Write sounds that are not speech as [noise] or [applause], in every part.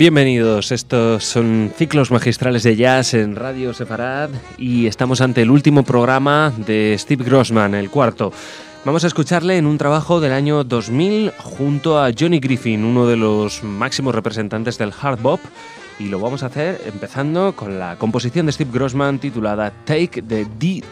Bienvenidos, estos son ciclos magistrales de jazz en Radio Sefarad y estamos ante el último programa de Steve Grossman, el cuarto. Vamos a escucharle en un trabajo del año 2000 junto a Johnny Griffin, uno de los máximos representantes del hard bop, y lo vamos a hacer empezando con la composición de Steve Grossman titulada Take the D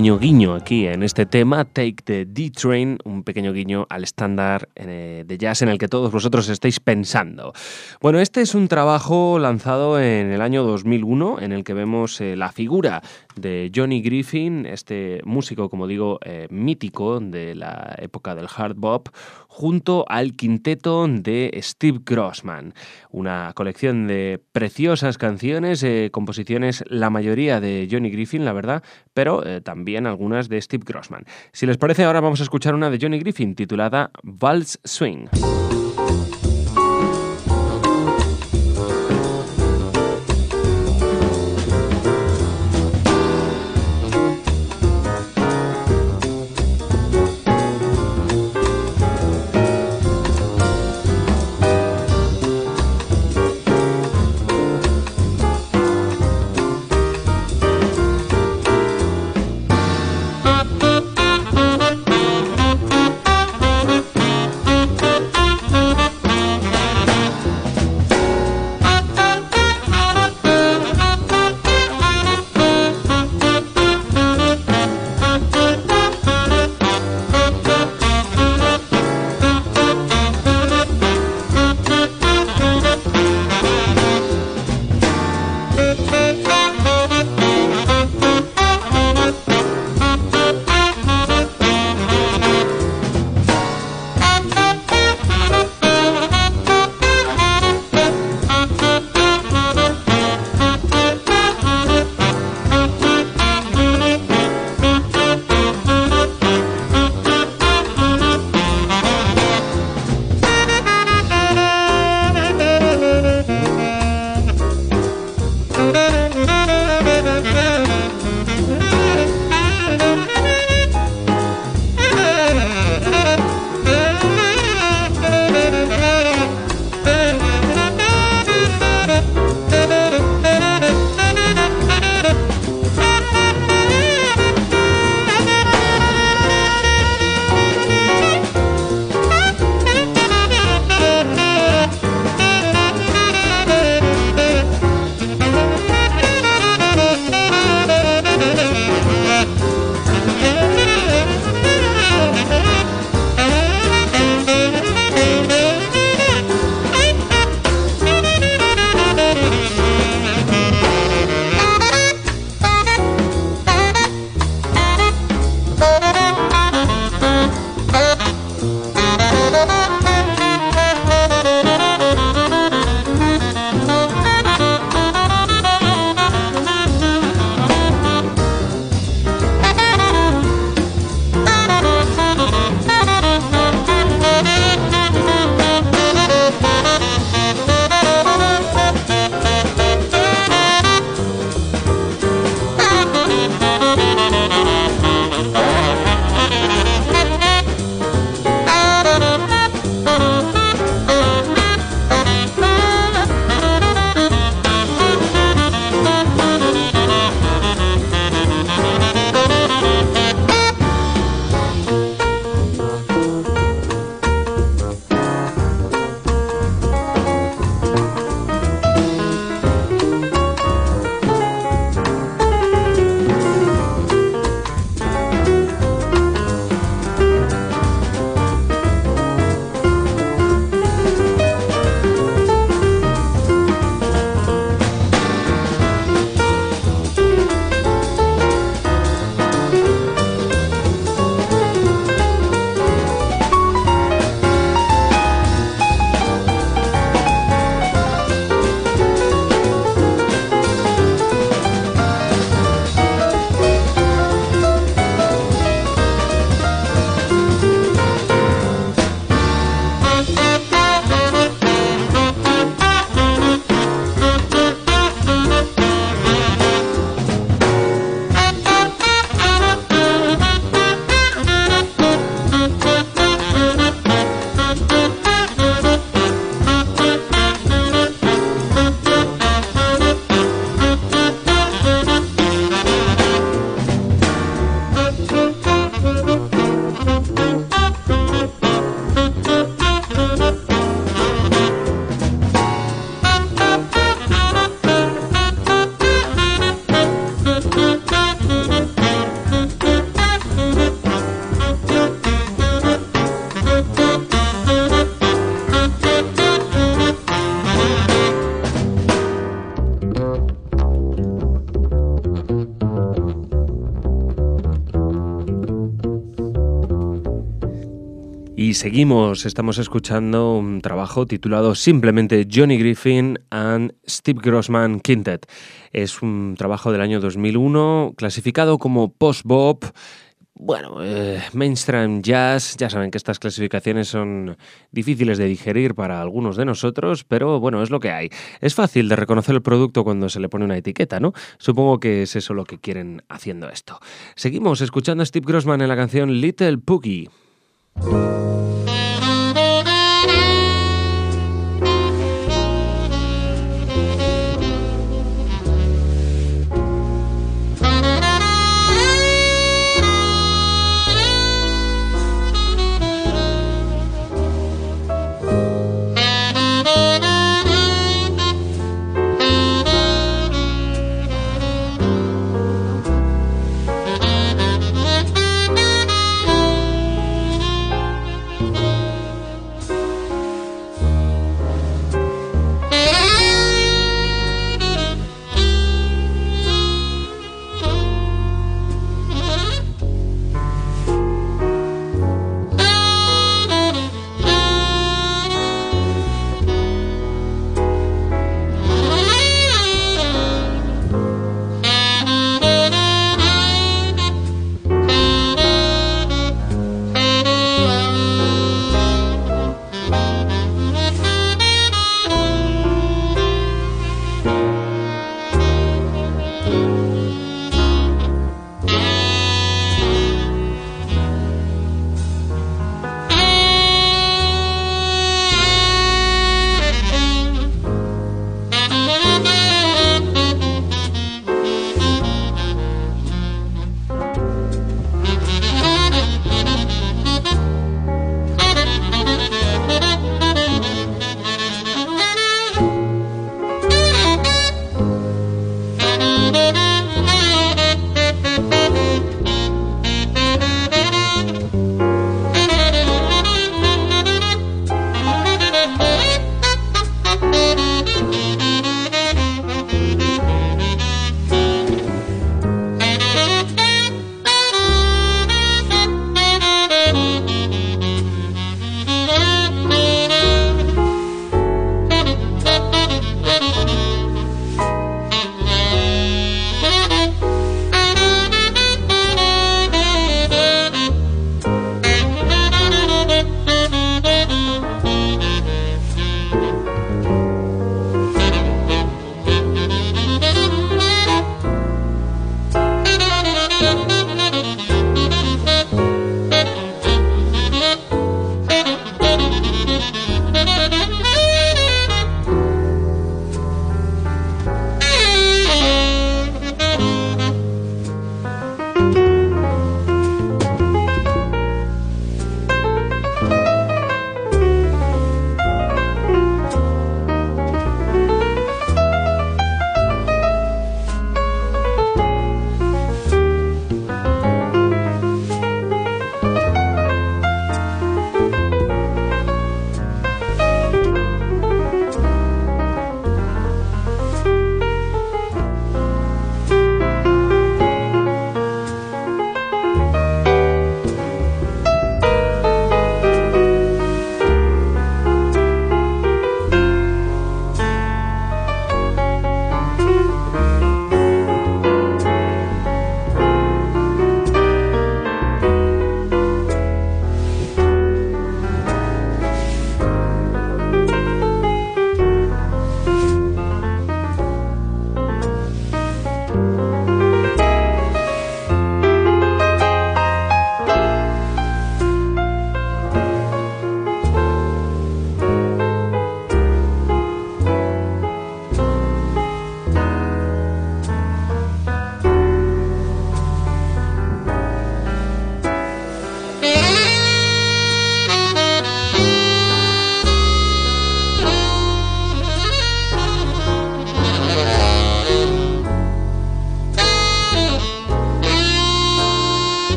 pequeño guiño aquí en este tema, Take the D-Train, un pequeño guiño al estándar eh, de jazz en el que todos vosotros estáis pensando. Bueno, este es un trabajo lanzado en el año 2001 en el que vemos eh, la figura de Johnny Griffin, este músico, como digo, eh, mítico de la época del hard bop, junto al quinteto de Steve Grossman. Una colección de preciosas canciones, composiciones, la mayoría de Johnny Griffin, la verdad, pero eh, algunas de Steve Grossman. Si les parece, ahora vamos a escuchar una de Johnny Griffin titulada Vals Swing. Y seguimos, estamos escuchando un trabajo titulado simplemente Johnny Griffin and Steve Grossman Quintet. Es un trabajo del año 2001, clasificado como post-bop. Bueno, eh, mainstream jazz, ya saben que estas clasificaciones son difíciles de digerir para algunos de nosotros, pero bueno, es lo que hay. Es fácil de reconocer el producto cuando se le pone una etiqueta, ¿no? Supongo que es eso lo que quieren haciendo esto. Seguimos escuchando a Steve Grossman en la canción Little Pookie. 嗯。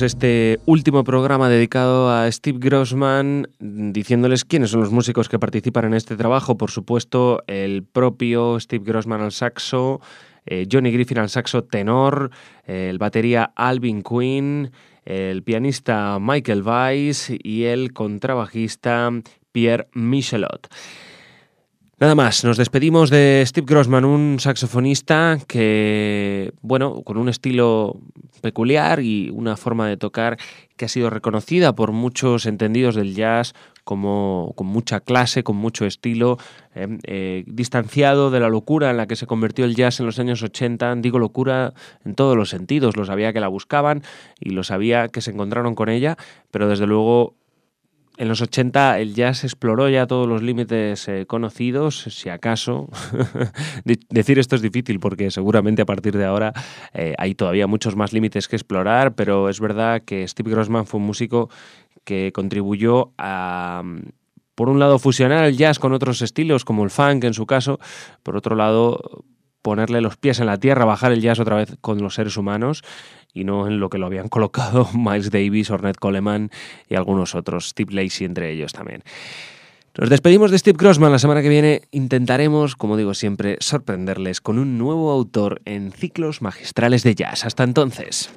Este último programa dedicado a Steve Grossman diciéndoles quiénes son los músicos que participan en este trabajo. Por supuesto, el propio Steve Grossman al saxo, eh, Johnny Griffin al saxo tenor, el batería Alvin Quinn, el pianista Michael Weiss y el contrabajista Pierre Michelot. Nada más, nos despedimos de Steve Grossman, un saxofonista que, bueno, con un estilo peculiar y una forma de tocar que ha sido reconocida por muchos entendidos del jazz como con mucha clase, con mucho estilo, eh, eh, distanciado de la locura en la que se convirtió el jazz en los años 80. Digo locura en todos los sentidos, lo sabía que la buscaban y lo sabía que se encontraron con ella, pero desde luego en los 80 el jazz exploró ya todos los límites eh, conocidos, si acaso. [laughs] Decir esto es difícil porque seguramente a partir de ahora eh, hay todavía muchos más límites que explorar, pero es verdad que Steve Grossman fue un músico que contribuyó a, por un lado, fusionar el jazz con otros estilos, como el funk en su caso, por otro lado, ponerle los pies en la tierra, bajar el jazz otra vez con los seres humanos y no en lo que lo habían [laughs] colocado Miles Davis, Ornette Coleman y algunos otros, Steve Lacey entre ellos también. Nos despedimos de Steve Grossman. La semana que viene intentaremos, como digo siempre, sorprenderles con un nuevo autor en ciclos magistrales de jazz. Hasta entonces.